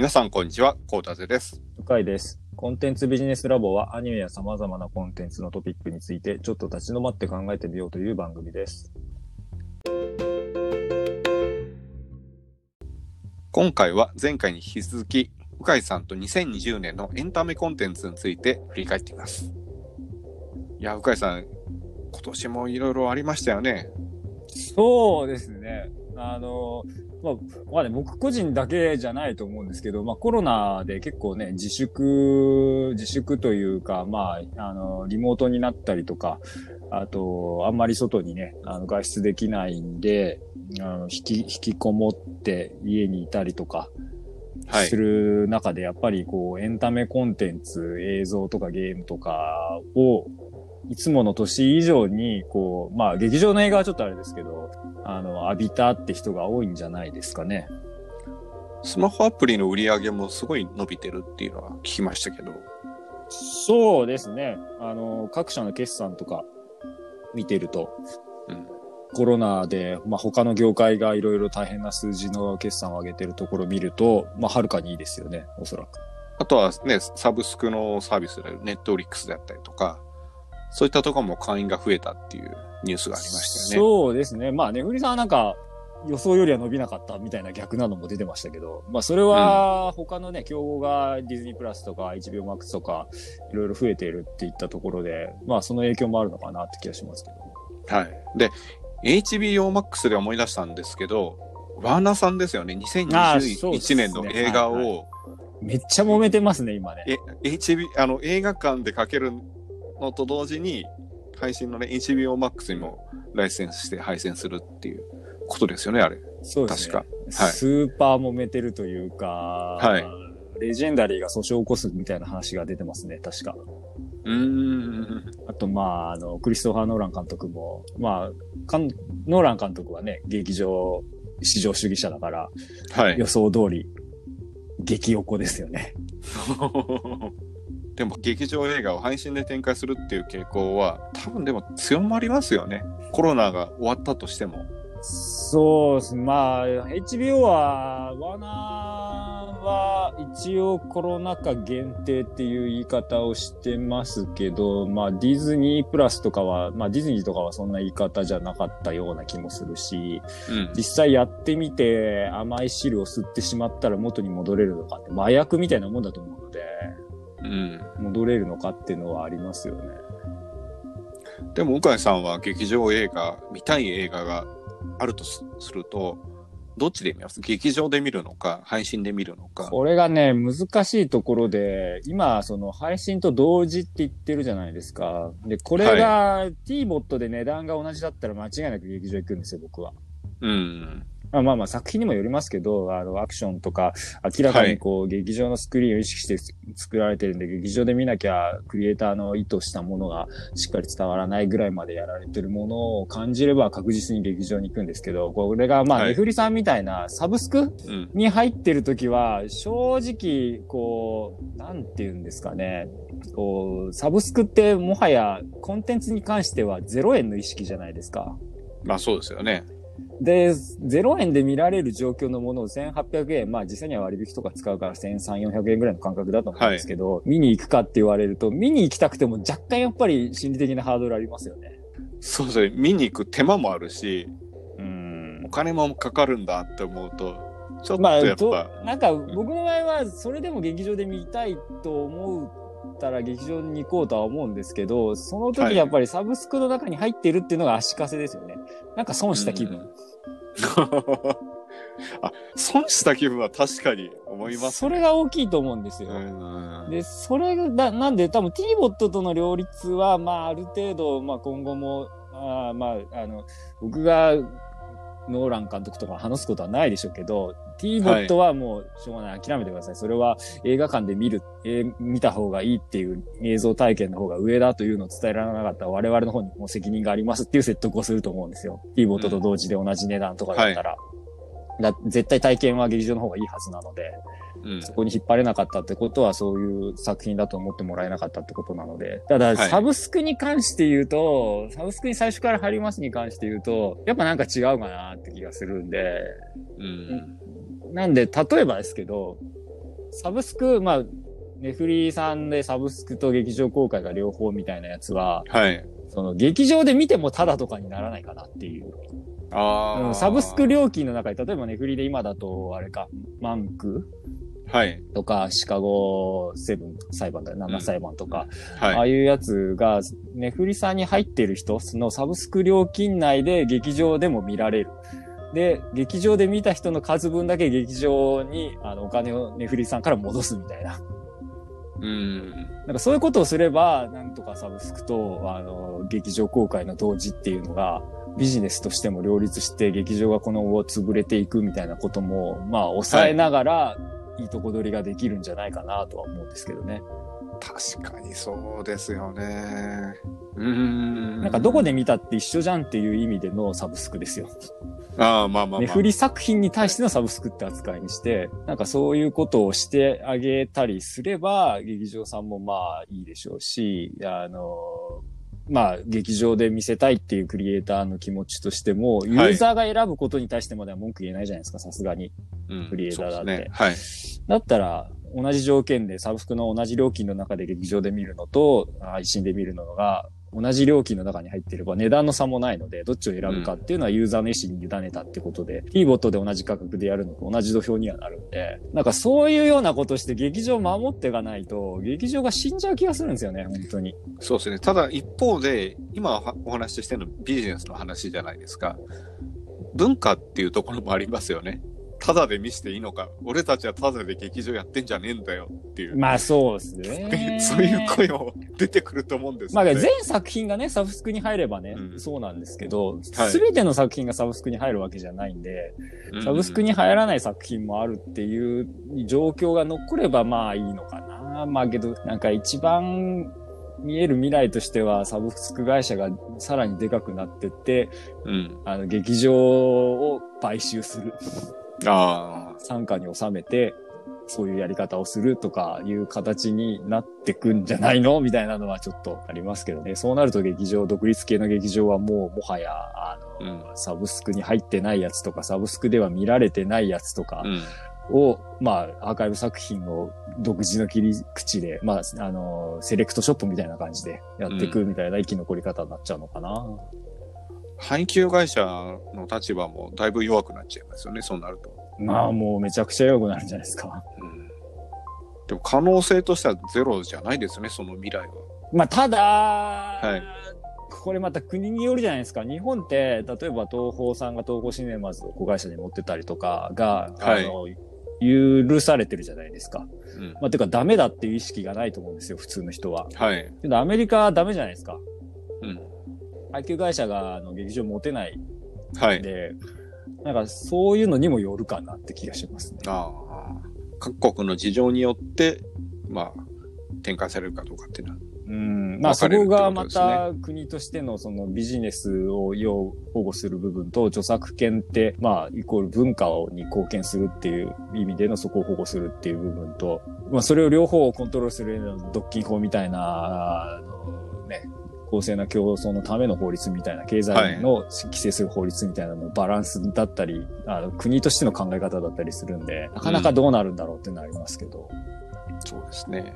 皆さん、こんにちは。コータゼです。深井です。コンテンツビジネスラボはアニメや様々なコンテンツのトピックについてちょっと立ち止まって考えてみようという番組です。今回は前回に引き続き、深井さんと2020年のエンタメコンテンツについて振り返っています。いや、深井さん、今年もいろいろありましたよね。そうですね。あの、まあ、まあね、僕個人だけじゃないと思うんですけど、まあコロナで結構ね、自粛、自粛というか、まあ、あの、リモートになったりとか、あと、あんまり外にね、あの外出できないんで、あの引き、引きこもって家にいたりとか、はいす。る中で、やっぱりこう、エンタメコンテンツ、映像とかゲームとかを、いつもの年以上に、こう、まあ、劇場の映画はちょっとあれですけど、あの、浴びたって人が多いんじゃないですかね。スマホアプリの売り上げもすごい伸びてるっていうのは聞きましたけど。そうですね。あの、各社の決算とか見てると、うんコロナで、まあ、他の業界がいろいろ大変な数字の決算を上げてるところを見ると、まあ、はるかにいいですよね、おそらく。あとはね、サブスクのサービスで、ネットフリックスであったりとか、そういったところも会員が増えたっていうニュースがありましたよね。そうですね。まあ、ねふりさんはなんか、予想よりは伸びなかったみたいな逆なのも出てましたけど、まあ、それは他のね、競合がディズニープラスとか HBO Max とか、いろいろ増えているっていったところで、まあ、その影響もあるのかなって気がしますけど。はい。で、HBO Max で思い出したんですけど、ワーナーさんですよね、あーそうです2021ね年の映画を、はいめっちゃ揉めてますね、今ね。え HB あの映画館でかけるのと同時に、配信のね、HBO Max にもライセンスして配信するっていうことですよね、あれ。そうですね。確かはいスーパー揉めてるというか、はいレジェンダリーが訴訟を起こすみたいな話が出てますね、確か。うーん。あと、まあ、あの、クリストファー・ノーラン監督も、まあ、かんノーラン監督はね、劇場、市場主義者だから、はい予。想通り、激おこですよね。でも劇場映画を配信で展開するっていう傾向は多分でも強まりますよね。コロナが終わったとしても。そうです。まあ、HBO は、ワーナーは一応コロナ禍限定っていう言い方をしてますけど、まあディズニープラスとかは、まあディズニーとかはそんな言い方じゃなかったような気もするし、うん。実際やってみて甘い汁を吸ってしまったら元に戻れるのかって、麻薬みたいなもんだと思うので、うん。戻れるのかっていうのはありますよね。でも、向井さんは劇場映画、見たい映画があるとすすると、どっちで見ます？劇場で見るのか、配信で見るのか。これがね、難しいところで、今、その配信と同時って言ってるじゃないですか。で、これが T-Bot で値段が同じだったら間違いなく劇場行くんですよ、僕は。うん。まあまあまあ作品にもよりますけど、あの、アクションとか、明らかにこう、劇場のスクリーンを意識して作られてるんで、劇場で見なきゃ、クリエイターの意図したものがしっかり伝わらないぐらいまでやられてるものを感じれば確実に劇場に行くんですけど、これがまあ、はいネフリさんみたいなサブスクうん。に入ってる時は、正直、こう、なんて言うんですかね。こう、サブスクってもはやコンテンツに関しては0円の意識じゃないですか。まあそうですよね。で、0円で見られる状況のものを1800円、まあ実際には割引とか使うから1300、400円ぐらいの感覚だと思うんですけど、見に行くかって言われると、見に行きたくても若干やっぱり心理的なハードルありますよね。そうですね。見に行く手間もあるし、うんお。金もかかるんだって思うと、ちょっとまあ、やっとぱ、なんか僕の場合は、それでも劇場で見たいと思ったら劇場に行こうとは思うんですけど、そのはい時やっぱりサブスクの中に入ってるっていうのが足かせですよね。なんか損した気分。うん あ、損した気分は確かに思います、それが大きいと思うんですよ。うん。で、それが、ななんで多分 T-Bot との両立は、まあある程度、まあ今後も、あーまあ、あの、僕がノーラン監督とか話すことはないでしょうけど、T-Bot はもうしょうがない。諦めてください。それは映画館で見る、えー見た方がいいっていう映像体験の方が上だというのを伝えられなかった我々の方にも責任がありますっていう説得をすると思うんですよ。T-Bot と同時で同じ値段とかだったら。だ絶対体験は劇場の方がいいはずなので。うんそこに引っ張れなかったってことは、そういう作品だと思ってもらえなかったってことなので。ただ、はいサブスクに関して言うと、サブスクに最初から入りますに関して言うと、やっぱなんか違うかなって気がするんで、うん。なんで、例えばですけど、サブスク、まあ、ネフリさんでサブスクと劇場公開が両方みたいなやつは、はい。その劇場で見てもタダとかにならないかなっていう。ああ。うんサブスク料金の中で、例えばネフリで今だと、あれか、マンク？はい。とか、シカゴセブン裁判だよ、うん7裁判とか、ああはい。いうやつが、ネフリさんに入ってる人、そのサブスク料金内で劇場でも見られる。で、劇場で見た人の数分だけ劇場に、あの、お金をネフリさんから戻すみたいな。うん。なんかそういうことをすれば、なんとかサブスクと、あの、劇場公開の同時っていうのが、ビジネスとしても両立して、劇場がこの後潰れていくみたいなことも、まあ、抑えながら、いいとこ取りができるんじゃないかなとは思うんですけどね。確かにそうですよね。うん。なんかどこで見たって一緒じゃんっていう意味でのサブスクですよ。ああ、まあまあまあ。ネフリ作品に対してのサブスクって扱いにして、なんかそういうことをしてあげたりすれば、劇場さんもまあいいでしょうし、あの、まあ劇場で見せたいっていうクリエイターの気持ちとしても、ユーザーが選ぶことに対してまでは文句言えないじゃないですか、さすがに。うん。クリエイターだって。そうですね。はい。だったら、同じ条件でサブスクの同じ料金の中で劇場で見るのと、配信で見るのが、同じ料金の中に入っていれば値段の差もないので、どっちを選ぶかっていうのはユーザーの意思に委ねたってことで、t ボットで同じ価格でやるのと同じ土俵にはなるんで、なんかそういうようなことして劇場を守っていかないと、劇場が死んじゃう気がするんですよね、本当に。そうですね。ただ一方で、今お話ししてるのビジネスの話じゃないですか。文化っていうところもありますよね。ただで見せていいのか。俺たちはただで劇場やってんじゃねえんだよっていう。まあそうですね。そういう声も出てくると思うんですまあ、よね。全作品がね、サブスクに入ればね、うんそうなんですけど、すはいべての作品がサブスクに入るわけじゃないんで、うんサブスクに入らない作品もあるっていう状況が残ればまあいいのかな。まあけど、なんか一番見える未来としてはサブスク会社がさらにでかくなってって、うん。あの、劇場を買収する。あ参加に収めて、そういうやり方をするとかいう形になってくんじゃないの？みたいなのはちょっとありますけどね。そうなると劇場、独立系の劇場はもうもはや、あの、サブスクに入ってないやつとか、サブスクでは見られてないやつとかあ。うん。を、まあ、アーカイブ作品を独自の切り口で、まあ、あの、セレクトショップみたいな感じでやっていくみたいな生き残り方になっちゃうのかな。配給会社の立場もだいぶ弱くなっちゃいますよね、そうなると。まあ、もうめちゃくちゃ弱くなるんじゃないですか。うん。でも可能性としてはゼロじゃないですね、その未来は。まあ、ただ、いこれまた国によるじゃないですか。日本って、例えば東宝さんが東宝シネマズを子会社に持ってたりとかが、はいあの、許されてるじゃないですか。うん。まあ、てかダメだっていう意識がないと思うんですよ、普通の人は。はい。けどアメリカはダメじゃないですか。うん。配給会社があの劇場持てないはい。んで、なんかそういうのにもよるかなって気がしますね。ああ。各国の事情によって、まあ、展開されるかどうかっていうのは。うん。まあそこがまた国としてのそのビジネスを要保護する部分と著作権ってまあイコール文化に貢献するっていう意味でのそこを保護するっていう部分と、まあそれを両方をコントロールする独禁法みたいな、あのね、公正な競争のための法律みたいな、経済の規制する法律みたいなのバランスだったり、あの国としての考え方だったりするんで、なかなかどうなるんだろうってなりますけど。そうですね。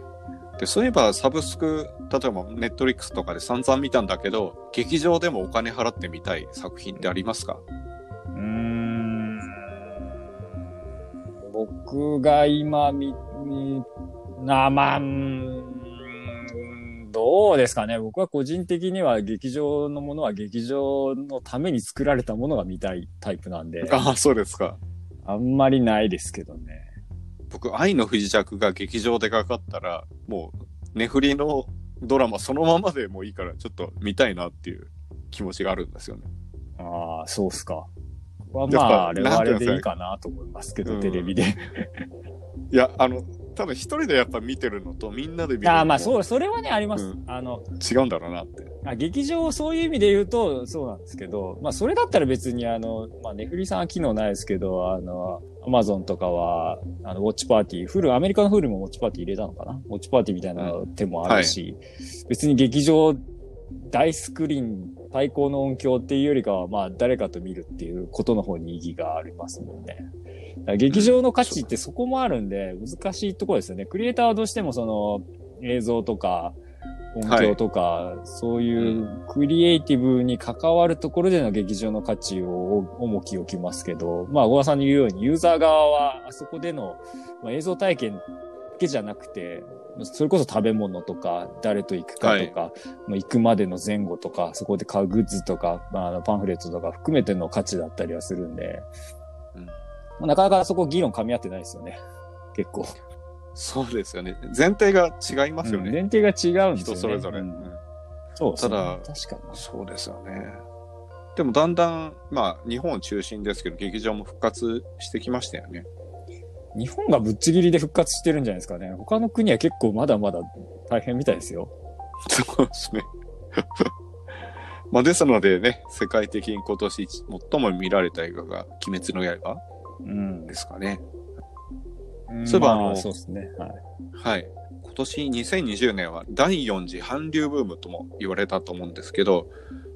で、そういえばサブスク、例えばネットリックスとかで散々見たんだけど、劇場でもお金払ってみたい作品ってありますか？うーん僕が今見、見、な、まあ、うーんどうですかね。僕は個人的には劇場のものは劇場のために作られたものが見たいタイプなんで、ああ、そうですか。あんまりないですけどね。僕、愛の不時着が劇場でかかったら、もう、ネフリのドラマそのままでもいいから、ちょっと見たいなっていう気持ちがあるんですよね。ああ、そうっすか。はまあ、あれはあれでいいかなと思いますけど、うんテレビで。いや、あの、多分一人でやっぱ見てるのとみんなで見るのああ、まあ、う。そう、それはね、あります。うんあの、違うんだろうなって。あ劇場、そういう意味で言うと、そうなんですけど、まあ、それだったら別に、あの、まあ、ネフリさんは機能ないですけど、あの、アマゾンとかは、あの、ウォッチパーティー、フル、アメリカのフルもウォッチパーティー入れたのかな？ウォッチパーティーみたいな手もあるし、別に劇場大スクリーン、最高の音響っていうよりかは、まあ、誰かと見るっていうことの方に意義がありますもんね。劇場の価値ってそこもあるんで、難しいところですよね。クリエイターはどうしてもその、映像とか、音響とか、そういうクリエイティブに関わるところでの劇場の価値を重き置きますけど、まあ、小川さんに言うように、ユーザー側はあそこでの、まあ、映像体験だけじゃなくて、それこそ食べ物とか、誰と行くかとか、まあ行くまでの前後とか、そこで買うグッズとか、まああの、パンフレットとか含めての価値だったりはするんで、うんまあなかなかそこ議論噛み合ってないですよね。結構。そうですよね。前提が違いますよね。うん前提が違うんですよね。人それぞれ。ううんんそうですねただ確かに。そうですよね。でもだんだん、まあ、日本中心ですけど、劇場も復活してきましたよね。日本がぶっちぎりで復活してるんじゃないですかね。他の国は結構まだまだ大変みたいですよ。そうですね。まあ、ですのでね、世界的に今年最も見られた映画が、鬼滅の刃うんで。すかね。うんそういえばあのまあそうですね。はい。はい。今年2020年は第4次韓流ブームとも言われたと思うんですけど、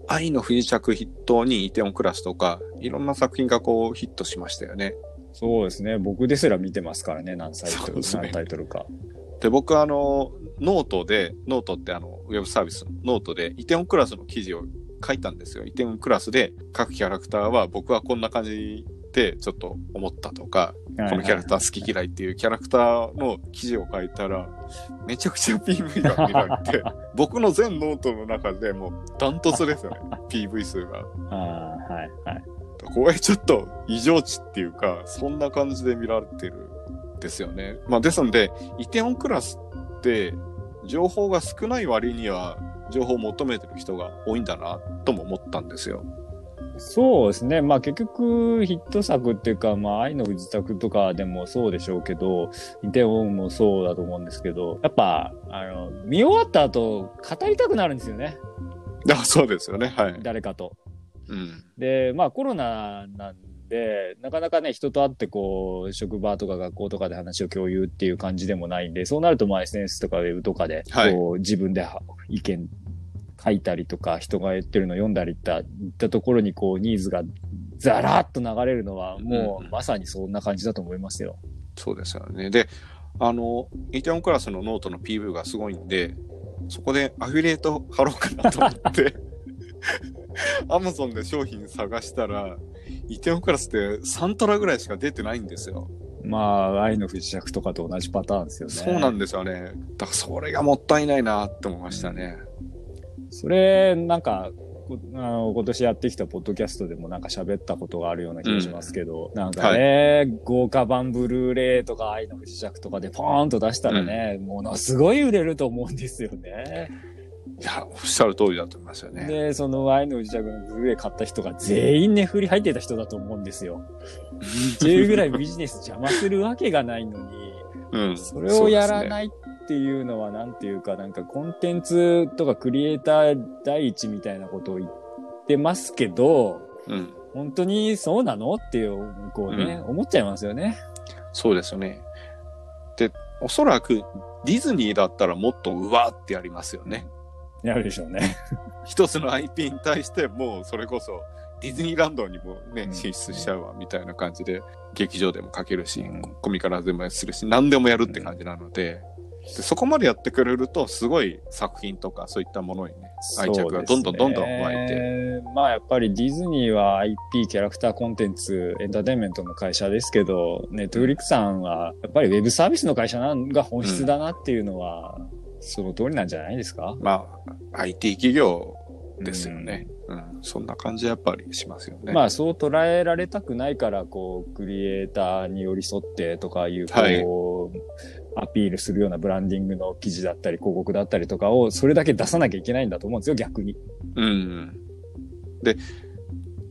愛の不時着筆頭にイテオンクラスとか、いろんな作品がこうヒットしましたよね。そうですね。僕ですら見てますからね。何サイトル、ね何タイトルか。で、僕あの、ノートで、ノートってあの、ウェブサービスのノートで、梨泰院クラスの記事を書いたんですよ。梨泰院クラスで各キャラクターは僕はこんな感じでちょっと思ったとか、このキャラクター好き嫌いっていうキャラクターの記事を書いたら、めちゃくちゃ PV が見られて、僕の全ノートの中でもうダントツですよね。PV 数が。ああ、はい、はい。これちょっと異常値っていうか、そんな感じで見られてるんですよね。まあですので、イテオンクラスって情報が少ない割には情報を求めてる人が多いんだなとも思ったんですよ。そうですね。まあ結局ヒット作っていうか、まあ愛の不時着とかでもそうでしょうけど、イテウォンもそうだと思うんですけど、やっぱ、あの、見終わった後、語りたくなるんですよね。あそうですよね。はい。誰かと。うん。で、まあコロナなんで、なかなかね、人と会ってこう、職場とか学校とかで話を共有っていう感じでもないんで、そうなるとまあ SNS とかウェブとかで、はいこう、自分では意見書いたりとか、人が言ってるの読んだりいった、いったところにこう、ニーズがザラッと流れるのは、もうんうまさにそんな感じだと思いますよ。そうですよね。で、あの、梨泰院クラスのノートの PV がすごいんで、そこでアフィリエイト貼ろうかなと思って、アマゾンで商品探したら、イテオンクラスって3トラぐらいしか出てないんですよ。まあ、愛の不時着とかと同じパターンですよね。そうなんですよね。だからそれがもったいないなって思いましたね。それ、なんか、こあの今年やってきたポッドキャストでもなんか喋ったことがあるような気がしますけど、なんかね、豪華版ブルーレイとか愛の不時着とかでポーンと出したらね、ものすごい売れると思うんですよね。いや、おっしゃる通りだと思いますよね。で、その愛の不時着のブルーレイ買った人が全員値振り入ってた人だと思うんですよ。っていうぐらいビジネス邪魔するわけがないのに、うん。それをやらい。ないっていうのは、なんていうか、なんかコンテンツとかクリエイター第一みたいなことを言ってますけど、うん。本当にそうなの？っていう、こうね、思っちゃいますよね。そうですよね。で、おそらくディズニーだったらもっとうわーってやりますよね。やるでしょうね。一つの IP に対してもうそれこそディズニーランドにもね、うん。進出しちゃうわみたいな感じで劇場でも書けるし、うん。コミカラでもするし何でもやるって感じなので,、でそこまでやってくれるとすごい作品とかそういったものにね愛着がどんどんどんどん湧いて、て。まあやっぱりディズニーは IP、キャラクターコンテンツ、エンターテインメントの会社ですけど、ネットフリックさんはやっぱりウェブサービスの会社なんが本質だなっていうのは、その通りなんじゃないですか？まあ IT 企業ですよね、うんそんな感じやっぱりしますよね。まあそう捉えられたくないから、こう、クリエイターに寄り添ってとかいう、こう、アピールするようなブランディングの記事だったり、広告だったりとかを、それだけ出さなきゃいけないんだと思うんですよ、逆に。うん。で、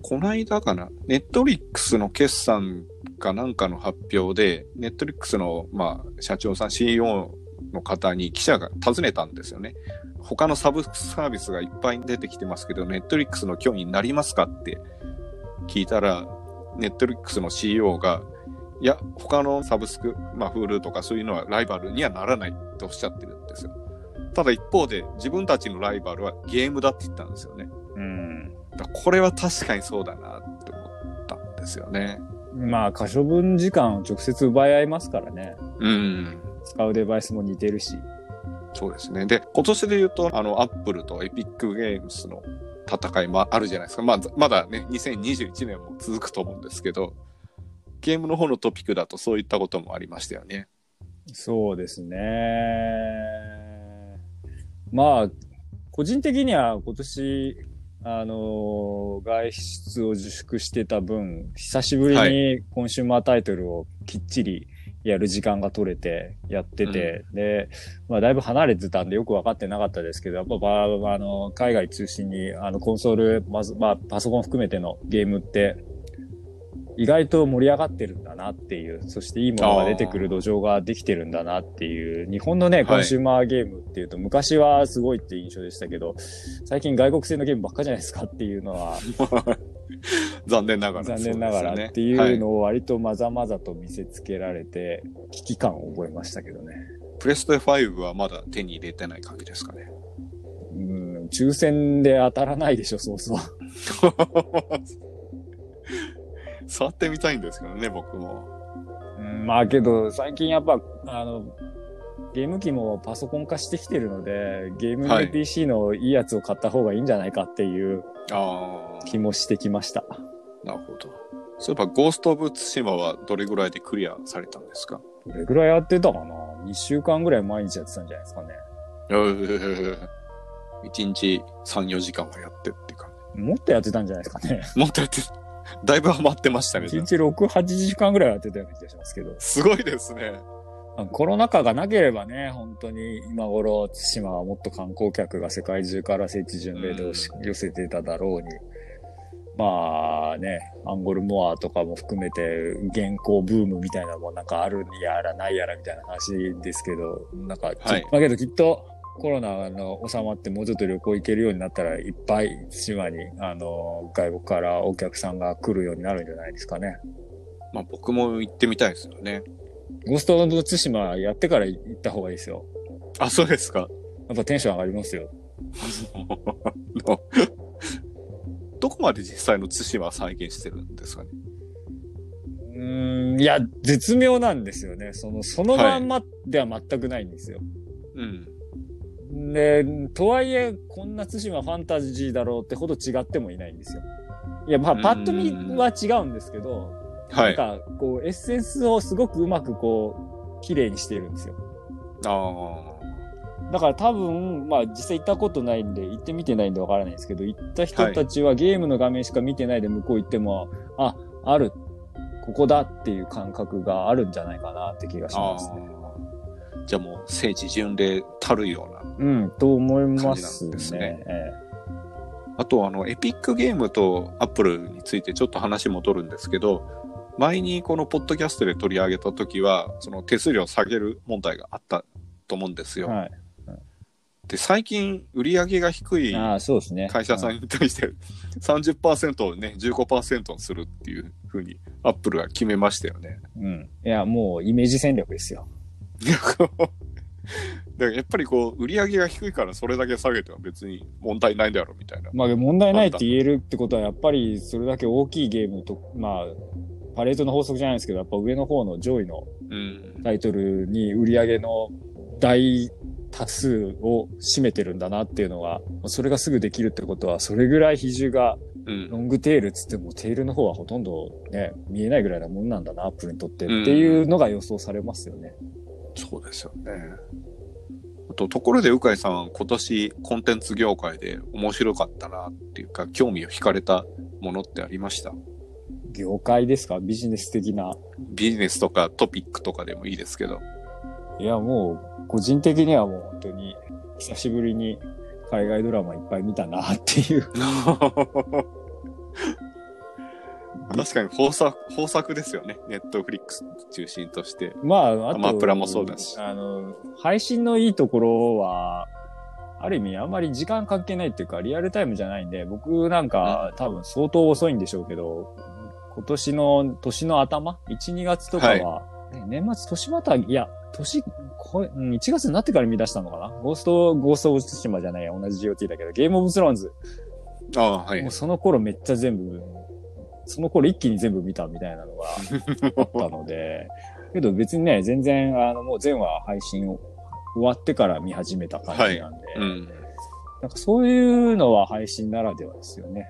こないだかな、ネットリックスの決算かなんかの発表で、ネットリックスの、まあ、社長さん、CEO の方に記者が尋ねたんですよね。他のサブスサービスがいっぱい出てきてますけど、ネットリックスの脅威になりますかって聞いたら、ネットリックスの CEO が、いや、他のサブスク、まあ、Hulu とかそういうのはライバルにはならないっておっしゃってるんですよ。ただ一方で自分たちのライバルはゲームだって言ったんですよね。うん。だこれは確かにそうだなって思ったんですよね。まあ、可処分時間を直接奪い合いますからね。うん。使うデバイスも似てるし。そうですね。で、今年で言うと、あの、アップルとエピックゲームスの戦いもあるじゃないですか。まあ、まだね、2021年も続くと思うんですけど、ゲームの方のトピックだとそういったこともありましたよね。そうですね。まあ、個人的には今年、あの外出を自粛してた分、久しぶりはにコンシューマータイトルをきっちりやる時間が取れて、やってて、で、まあ、だいぶ離れてたんでよくわかってなかったですけど、やっぱ、ばあの、海外中心に、あの、コンソール、まず、まあ、パソコン含めてのゲームって、意外と盛り上がってるんだなっていう、そしていいものが出てくる土壌ができてるんだなっていう、日本のね、い。コンシューマーゲームっていうと、昔はすごいっていう印象でしたけど、最近外国製のゲームばっかじゃないですかっていうのは、残念ながら、残念ながらっていうのを割とまざまざと見せつけられて、危機感を覚えましたけどね。プレステ5はまだ手に入れてない感じですかね。うん、抽選で当たらないでしょ、そうそう。触ってみたいんですけどね、僕も。うん、まあけど、最近やっぱ、あの、ゲーム機もパソコン化してきてるので、ゲーム PC のいいやつを買った方がいいんじゃないかっていうあ気もしてきました。あ、なるほど。そういえば、ゴースト・オブ・ツシマはどれぐらいでクリアされたんですか？どれぐらいやってたかな ?2 週間ぐらい毎日やってたんじゃないですかね。一日3、4時間はやってって感もっとやってたんじゃないですかね。じ。もっとやって、だいぶハマってましたね。1日6、8時間ぐらいやってたような気がしますけど。すごいですね。コロナ禍がなければね、本当に今頃、対馬はもっと観光客が世界中から聖地巡礼で寄せてただろうに、まあね、アンゴルモアとかも含めて、現行ブームみたいなのもなんかあるやらないやらみたいな話ですけど、なんか、はいだけどきっとコロナの収まってもうちょっと旅行行けるようになったら、いっぱい対馬に、あの、外国からお客さんが来るようになるんじゃないですかね。まあ僕も行ってみたいですよね。ゴーストの対馬やってから行った方がいいですよ。あ、そうですか。やっぱテンション上がりますよ。の どこまで実際の対馬は再現してるんですかね？うーん、いや、絶妙なんですよね。その、そのまんまでは全くないんですよ。うん。で、とはいえ、こんな対馬ファンタジーだろうってほど違ってもいないんですよ。いや、まあ、パッと見は違うんですけど、はい。なんか、こう、エッセンスをすごくうまくこう、綺麗にしているんですよ。あだから多分、まあ実際行ったことないんで、行ってみてないんでわからないですけど、行った人たちはゲームの画面しか見てないで向こう行っても、あ、ある、ここだっていう感覚があるんじゃないかなって気がしあ。ますね。あじゃあもう聖地巡礼たるような。うん、と思いますですねあとあの、エピックゲームとアップルについてちょっと話戻るんですけど、前にこのポッドキャストで取り上げた時は、その手数料を下げる問題があったと思うんですよ。えはい。で、最近売り上げが低い。会社さんに対して30%をね、15%にするっていうふうにアップルが決めましたよね。うん。うん。いや、もうイメージ戦略ですよ。だからやっぱりこう、売り上げが低いからそれだけ下げては別に問題ないだろうみたいな。まあ問題ないって言えるってことは、やっぱりそれだけ大きいゲームと、まあ、パレードの法則じゃないですけど、やっぱ上の方の上位のうん。タイトルに売り上げの大多数を占めてるんだなっていうのが、それがすぐできるってことは、それぐらい比重がうん。ロングテールっつっても、テールの方はほとんどね、見えないぐらいなもんなんだな、アップルにとってっていうのが予想されますよね。そうですよね。あと、ところで、鵜飼さん、今年コンテンツ業界で面白かったなっていうか、興味を惹かれたものってありました？業界ですか？ビジネス的な。ビジネスとかトピックとかでもいいですけど。いや、もう、個人的にはもう本当に、久しぶりに海外ドラマいっぱい見たなっていう。確かに豊作、豊作ですよね。ネットフリックス中心として。まあ、あと、アマプラもそうだしあの、配信のいいところは、ある意味あんまり時間関係ないっていうか、リアルタイムじゃないんで、僕なんか多分相当遅いんでしょうけど、今年の、年の頭 ?1、2月とかは、ね年末年またぎ、いや、年こうん1月になってから見出したのかな？ゴースト、ゴースト・オブ・ツシマじゃないや、同じ GOT だけど、ゲーム・オブ・スローンズ。ああ、はいもう。その頃めっちゃ全部、その頃一気に全部見たみたいなのがあったので、けど別にね、全然、あの、もう全話配信を終わってから見始めた感じなんで、うん。なんかそういうのは配信ならではですよね。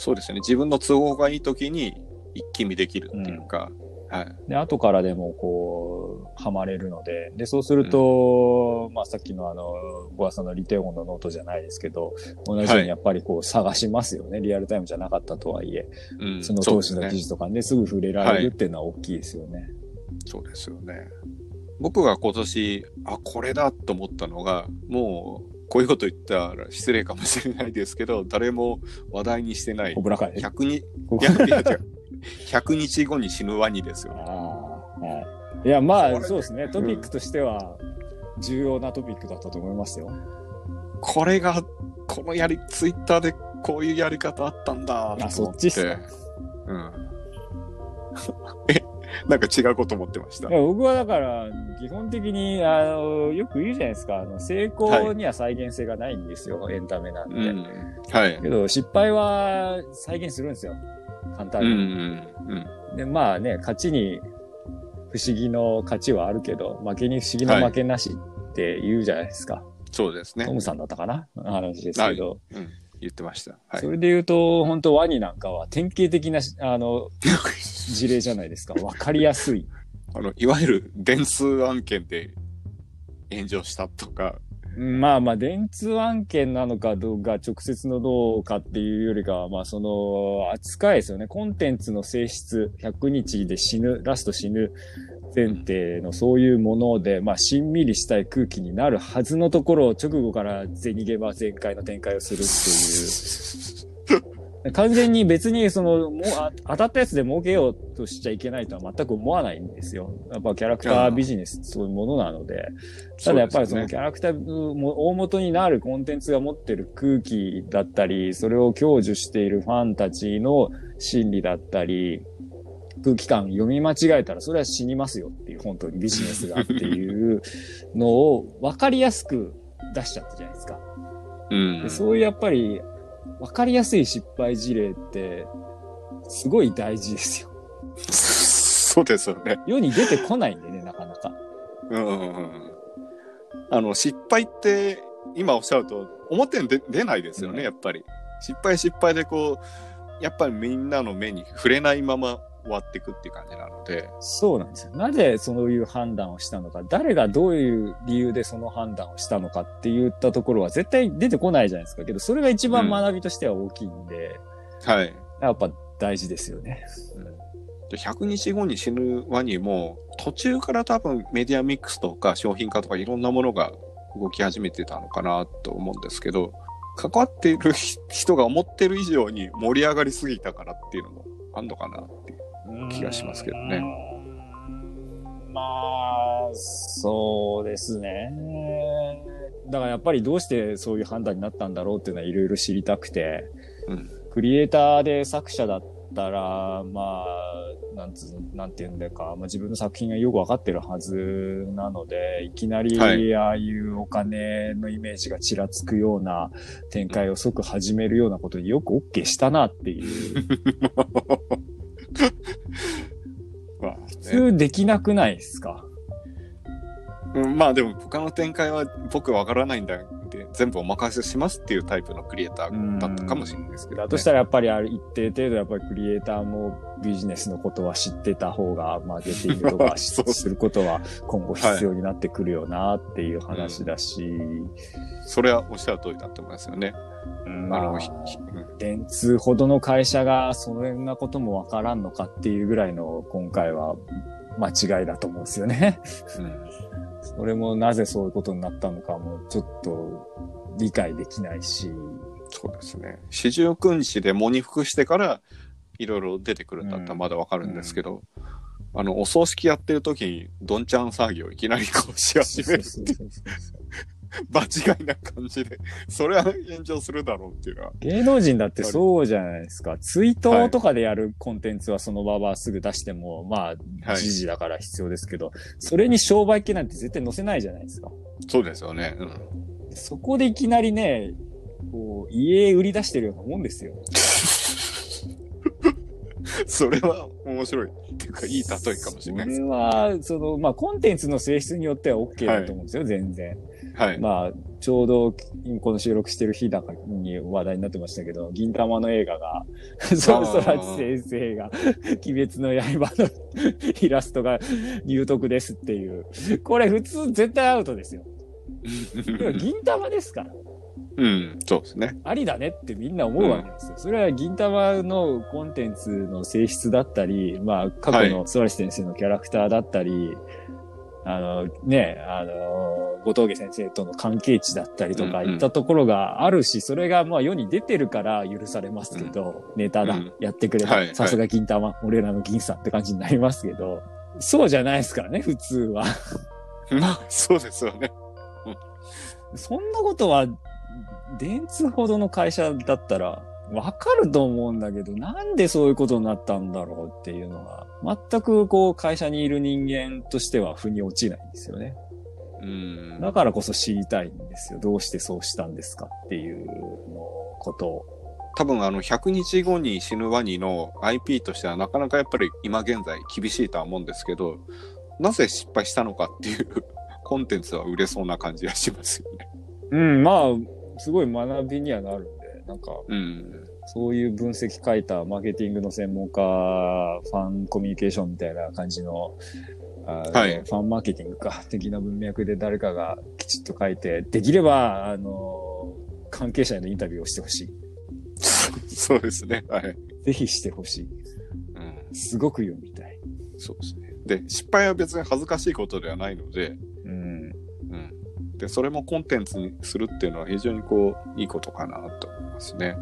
そうですよね。自分の都合がいい時に一気見できるっていうか、はい。で、後からでもこう、ハマれるので、で、そうすると、まあさっきのあの、小川さんの梨泰院のノートじゃないですけど、同じようはいにやっぱりこう探しますよね。リアルタイムじゃなかったとはいえ、うん。その当時の記事とかですぐ触れられるっていうのは大きいですよね。そうですよね。僕が今年、あ、これだと思ったのが、もう、こういうこと言ったら失礼かもしれないですけど、誰も話題にしてないコ、ブラ会？100に、いこや、いや違う100日後に死ぬワニですよね。い。いや、まあ、そうですね。トピックとしては、重要なトピックだったと思いますよ。これが、このやり、ツイッターでこういうやり方あったんだと思って。あそっちっすかうん。え、なんか違うこと思ってました僕はだから、基本的に、あの、よく言うじゃないですか。あの、成功には再現性がないんですよ。エンタメなんで。うん。はい。けど、失敗は再現するんですよ。簡単うんうに。んうん。で、まあね、勝ちに不思議の勝ちはあるけど、負けに不思議の負けなしって言うじゃないですか。そうですねト。ムさんだったかな？話ですけど。うん。言ってました。はいそ。れで言うと、本当ワニなんかは典型的なし、あの、事例じゃないですか。わかりやすい。あの、いわゆる電通案件で炎上したとか、まあまあ、電通案件なのかどうか、直接のどうかっていうよりかは、まあその、扱いですよね。コンテンツの性質、100日で死ぬ、ラスト死ぬ前提のそういうもので、まあ、しんみりしたい空気になるはずのところを直後から銭ゲバ全開の展開をするっていう。完全に別にその、もうあ当たったやつで儲けようとしちゃいけないとは全く思わないんですよ。やっぱキャラクタービジネスそういうものなので。ただやっぱりそのキャラクターも大元になるコンテンツが持ってる空気だったり、それを享受しているファンたちの心理だったり、空気感読み間違えたらそれは死にますよっていう本当にビジネスがっていうのを分かりやすく出しちゃったじゃないですか。うんで。そういうやっぱり分かりやすい失敗事例ってすごい大事ですよ。そうですよね。世に出てこないんでね、なかなか。うんうんうん。あの、失敗って、今おっしゃると、表に出出ないですよね、うんやっぱり。失敗失敗でこう、やっぱりみんなの目に触れないまま終わっていくっていう感じなので。そうなんですよ。なぜそういう判断をしたのか、誰がどういう理由でその判断をしたのかって言ったところは絶対出てこないじゃないですか。けど、それが一番学びとしては大きいんで、はい。やっぱ大事ですよね。で100日後に死ぬワニも、途中から多分メディアミックスとか商品化とかいろんなものが動き始めてたのかなと思うんですけど、関わっている人が思ってる以上に盛り上がりすぎたからっていうのもあんのかなっていう。気がしますけどね。まあ、そうですね。だからやっぱりどうしてそういう判断になったんだろうっていうのはいろいろ知りたくて、うんクリエイターで作者だったら、まあ、なんつう、なんていうんだか、まあ自分の作品がよくわかってるはずなので、いきなり、はいああいうお金のイメージがちらつくような展開を即始めるようなことによく OK したなっていう。通できなくないですか？うんまあでも他の展開は僕わからないんだで全部お任せしますっていうタイプのクリエイターだったかもしれないですけど、ね。だとしたらやっぱりある一定程度やっぱりクリエイターもビジネスのことは知ってた方が、まあゲティングとかすることは今後必要になってくるよなっていう話だし、それはおっしゃる通りだと思いますよね。うんまああの電通ほどの会社がそんなこともわからんのかっていうぐらいの今回は間違いだと思うんですよね。それもなぜそういうことになったのかもちょっと理解できないし、そうですね。四十九日で喪に服してからいろいろ出てくるんだったらまだわかるんですけど、あの、お葬式やってる時にどんちゃん騒ぎをいきなりこうし始める。場違いな感じで、それは炎上するだろうっていうのは。芸能人だってそうじゃないですか。ツイートとかでやるコンテンツはその場はすぐ出しても、まあ、はい時事だから必要ですけど、それに商売系なんて絶対載せないじゃないですか。そうですよね。うん。そこでいきなりね、こう、家売り出してるようなもんですよ。それは面白い。っていうか、いい例えかもしれないです。それは、その、まあ、コンテンツの性質によっては OK だと思うんですよ、全然。はい。まあ、ちょうど、この収録してる日だかに話題になってましたけど、銀玉の映画が、そう、あー空知先生が、鬼滅の刃の イラストが入得ですっていう。これ普通絶対アウトですよ。銀玉ですから。うん、そうですね。ありだねってみんな思うわけですよ。それは銀玉のコンテンツの性質だったり、まあ、過去のスワリス先生のキャラクターだったり、あの、ね、あの、後藤家先生との関係値だったりとかうんうんいったところがあるし、それがまあ世に出てるから許されますけど、ネタだ、うんやってくれた。はいさすが銀玉、俺らの銀さんって感じになりますけど、そうじゃないですからね、普通は。まあ、そうですよね。そんなことは、電通ほどの会社だったら、わかると思うんだけど、なんでそういうことになったんだろうっていうのが、全くこう会社にいる人間としては腑に落ちないんですよね。うん。だからこそ知りたいんですよ。どうしてそうしたんですかっていうのことを。多分あの100日後に死ぬワニの IP としてはなかなかやっぱり今現在厳しいとは思うんですけど、なぜ失敗したのかっていう コンテンツは売れそうな感じがしますよね。うん、まあ、すごい学びにはなるんで、なんか、うん。そういう分析書いたマーケティングの専門家、ファンコミュニケーションみたいな感じの、はいファンマーケティングか、的な文脈で誰かがきちっと書いて、できれば、あの、関係者へのインタビューをしてほしい。そうですね。はい。ぜひしてほしい。うん。すごく読みたい。そうですね。で、失敗は別に恥ずかしいことではないので、うん。うん。で、それもコンテンツにするっていうのは非常にこう、いいことかなとますね。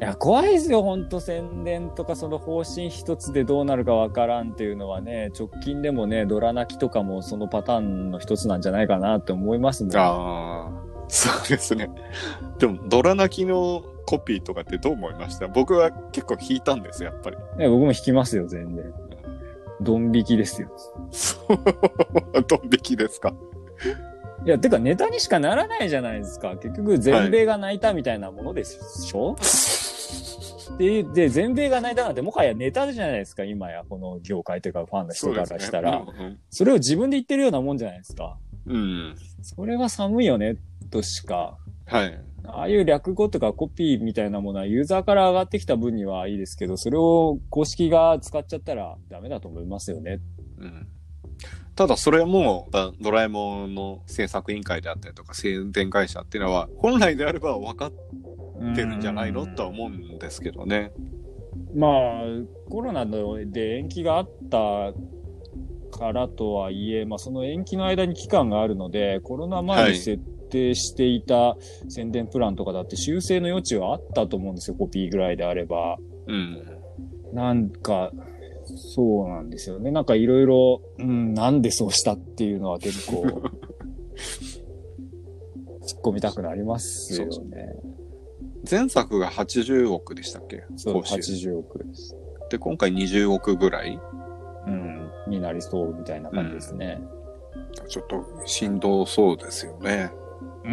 いや、怖いですよ、ほんと宣伝とかその方針一つでどうなるかわからんっていうのはね、直近でもね、ドラ泣きとかもそのパターンの一つなんじゃないかなって思いますもん。ああ、そうですね。でも、ドラ泣きのコピーとかってどう思いました？僕は結構引いたんですよ、やっぱり。ね僕も引きますよ、全然。ドン引きですよ。そう、ドン引きですか？いや、てかネタにしかならないじゃないですか。結局、全米が泣いたみたいなものでしょ、で、で、全米が泣いたなんてもはやネタじゃないですか、今や、この業界というかファンの人からしたら。そ,、れを自分で言ってるようなもんじゃないですか。うん。うん。それは寒いよね、としか。はい。ああいう略語とかコピーみたいなものはユーザーから上がってきた分にはいいですけど、それを公式が使っちゃったらダメだと思いますよね。うん。ただそれも、あドラえもんの制作委員会であったりとか宣伝会社っていうのは、本来であれば分かってるんじゃないのとは思うんですけどね。まあ、コロナで延期があったからとはいえ、まあ、その延期の間に期間があるので、コロナ前に設定していた宣伝プランとかだって修正の余地はあったと思うんですよ、コピーぐらいであれば。うん。なんか、そうなんですよね。なんかいろいろ、うん、なんでそうしたっていうのは結構、突っ込みたくなりますよね。そう前作が80億でしたっけ？そう、報酬80億です。で、今回20億ぐらい？うん、になりそうみたいな感じですね。ちょっとしんどそうですよね。うー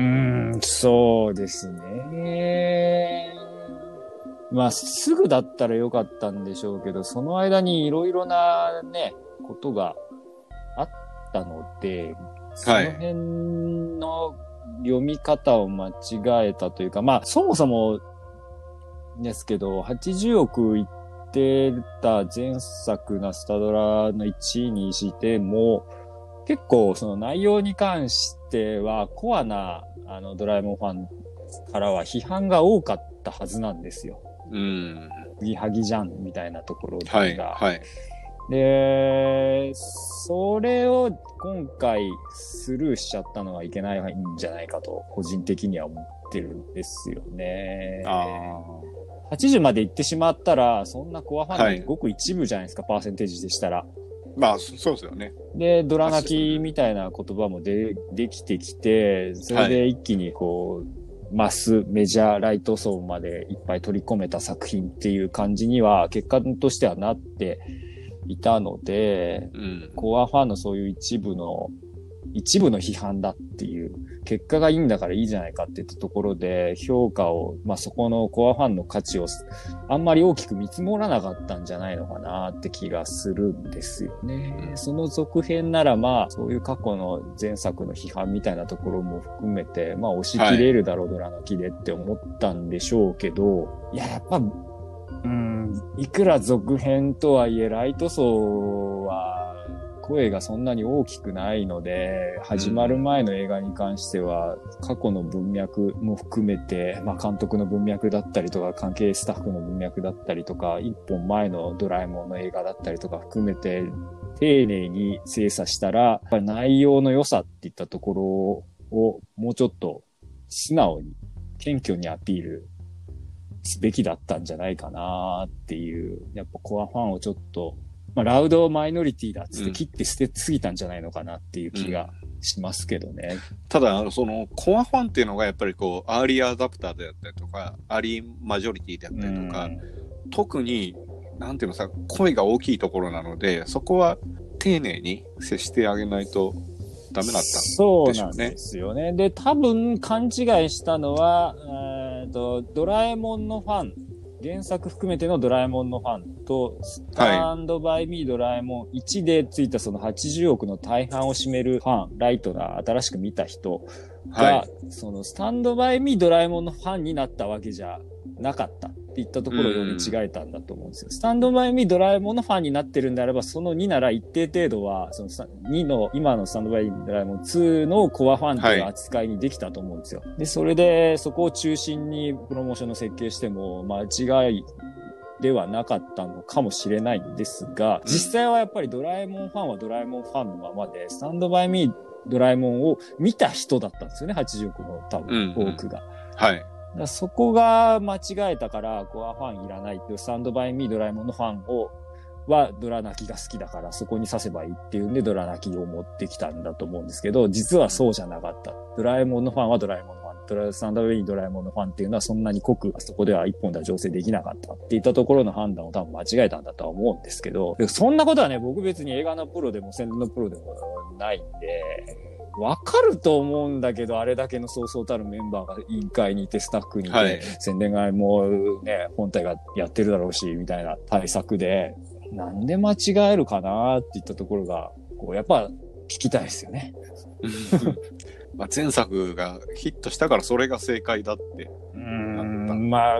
ん、そうですね。まあ、すぐだったらよかったんでしょうけど、その間にいろいろなね、ことがあったので、その辺の読み方を間違えたというか、まあ、そもそもですけど、80億いってた前作のスタドラの1位にしても、結構その内容に関してはコアなあのドラえもんファンからは批判が多かったはずなんですよ。うん。ギハギじゃんみたいなところが。はい。はい。で、それを今回スルーしちゃったのはいけないんじゃないかと個人的には思ってるんですよね。あ80まで行ってしまったら、そんなコアファンなんはいてごく一部じゃないですか、パーセンテージでしたら。まあ、そそうですよね。で、ドラ泣きみたいな言葉もでできてきて、それで一気にこう、マス、メジャー、ライト層までいっぱい取り込めた作品っていう感じには、結果としてはなっていたので、うん。コアファンのそういう一部の、一部の批判だっていう、結果がいいんだからいいじゃないかって言ったところで、評価を、まあ、そこのコアファンの価値をあんまり大きく見積もらなかったんじゃないのかなって気がするんですよね。その続編ならまあ、そういう過去の前作の批判みたいなところも含めて、まあ、押し切れるだろう、ドラの木でって思ったんでしょうけど、いや、やっぱ、うん、いくら続編とはいえ、ライト層は、声がそんなに大きくないので、始まる前の映画に関しては、過去の文脈も含めて、まあ監督の文脈だったりとか、関係スタッフの文脈だったりとか、一本前のドラえもんの映画だったりとか含めて、丁寧に精査したら、内容の良さっていったところをもうちょっと素直に、謙虚にアピールすべきだったんじゃないかなっていう、やっぱコアファンをちょっと、まあ、ラウドマイノリティだっつって切って捨てすぎたんじゃないのかなっていう気がしますけどね。ただ、あのその、コアファンっていうのがやっぱりこう、アーリーアダプターであったりとか、アーリーマジョリティであったりとか、特に、なんていうのさ、声が大きいところなので、そこは丁寧に接してあげないとダメだった。そうなんですよね。で、多分勘違いしたのは、えーと、ドラえもんのファン、原作含めてのドラえもんのファンと、スタンドバイミードラえもん1でついたその80億の大半を占めるファン、ライトな新しく見た人が、はい。そのスタンドバイミードラえもんのファンになったわけじゃなかったっていったところを読み違えたんだと思うんですよ。スタンドバイミードラえもんのファンになってるんであれば、その2なら一定程度は、そのさ2の、今のスタンドバイミードラえもん2のコアファンという扱いにできたと思うんですよ。で、それでそこを中心にプロモーションの設計しても、間違いではなかったのかもしれないんですが、実際はやっぱりドラえもんファンはドラえもんファンのままで、スタンドバイミードラえもんを見た人だったんですよね、80億の多分うんうん多くが。はい。そこが間違えたから、コアファンいらないっていう、スタンドバイミードラえもんのファンを、はドラ泣きが好きだから、そこに刺せばいいっていうんで、ドラ泣きを持ってきたんだと思うんですけど、実はそうじゃなかった。ドラえもんのファンはドラえもんのファン、ドラスタンドバイミードラえもんのファンっていうのはそんなに濃く、そこでは一本では醸成できなかったっていったところの判断を多分間違えたんだとは思うんですけど、でそんなことはね、僕別に映画のプロでも宣伝のプロでもないんで、わかると思うんだけど、あれだけのそうそうたるメンバーが委員会にいて、スタッフにいて、はい。宣伝会もね、本体がやってるだろうし、みたいな対策で、なんで間違えるかなっていったところが、こう、やっぱ聞きたいですよね。まあ、前作がヒットしたからそれが正解だって。うなんまあ、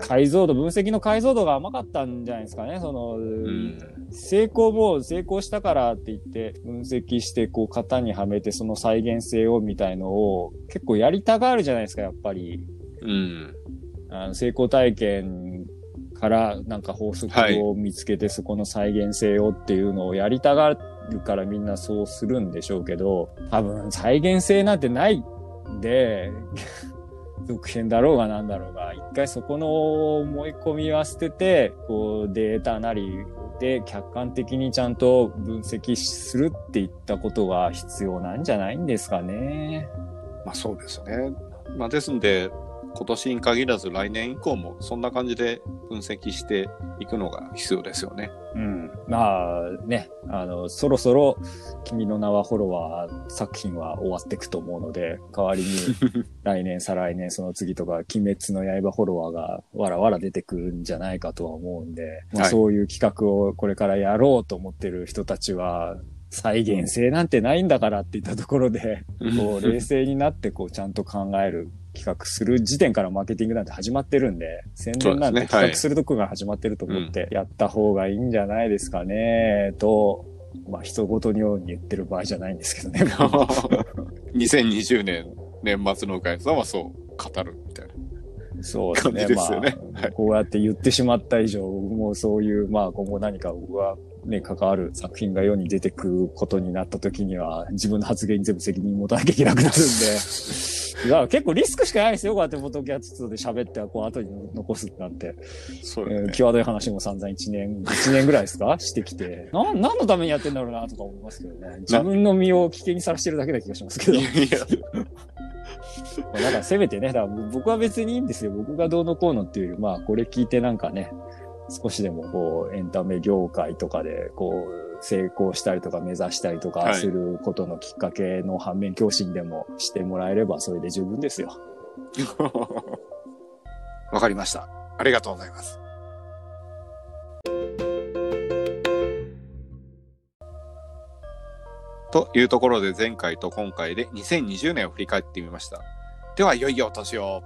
解像度、分析の解像度が甘かったんじゃないですかね。その、ん成功も成功したからって言って分析してこう型にはめてその再現性をみたいのを結構やりたがるじゃないですか、やっぱり。うん。あの成功体験からなんか法則を見つけてそこの再現性をっていうのをやりたがるからみんなそうするんでしょうけど、多分再現性なんてないで、続編だろうがなんだろうが、一回そこの思い込みは捨てて、こうデータなりで客観的にちゃんと分析するっていったことが必要なんじゃないんですかね。まあそうですね。まあですんで、今年に限らず来年以降もそんな感じで分析していくのが必要ですよね。うん。まあね、あの、そろそろ君の名はフォロワー作品は終わっていくと思うので、代わりに 来年、再来年、その次とか、鬼滅の刃フォロワーがわらわら出てくるんじゃないかとは思うんで、まあはいそういう企画をこれからやろうと思ってる人たちは、再現性なんてないんだからって言ったところで、こう冷静になってこうちゃんと考える企画する時点からマーケティングなんて始まってるんで、宣伝なんて企画するとこが始まってると思ってやった方がいいんじゃないですかね、と、まあ人ごとのように言ってる場合じゃないんですけどね。2020年年末のおかげさんはそう語る。そうですね。すよねまあはいこうやって言ってしまった以上、もうそういう、まあ今後何か僕はね、関わる作品が世に出てくることになった時には、自分の発言に全部責任持たなきゃいけなくなるんで。だから結構リスクしかないですよ。こうやってフォトキャストで喋って、こう後に残すってなって。そうね。えー際どい話も散々1年、1年ぐらいですか？してきて。な、何のためにやってんだろうなとか思いますけどね。自分の身を危険にさらしてるだけな気がしますけど。いやいや、まあだからせめてね、だから僕は別にいいんですよ。僕がどうのこうのっていうより、まあこれ聞いてなんかね、少しでもこうエンタメ業界とかでこう成功したりとか目指したりとかはいすることのきっかけの反面教師にでもしてもらえればそれで十分ですよ。わかりました。ありがとうございます。というところで前回と今回で2020年を振り返ってみました。ではいよいよお年を。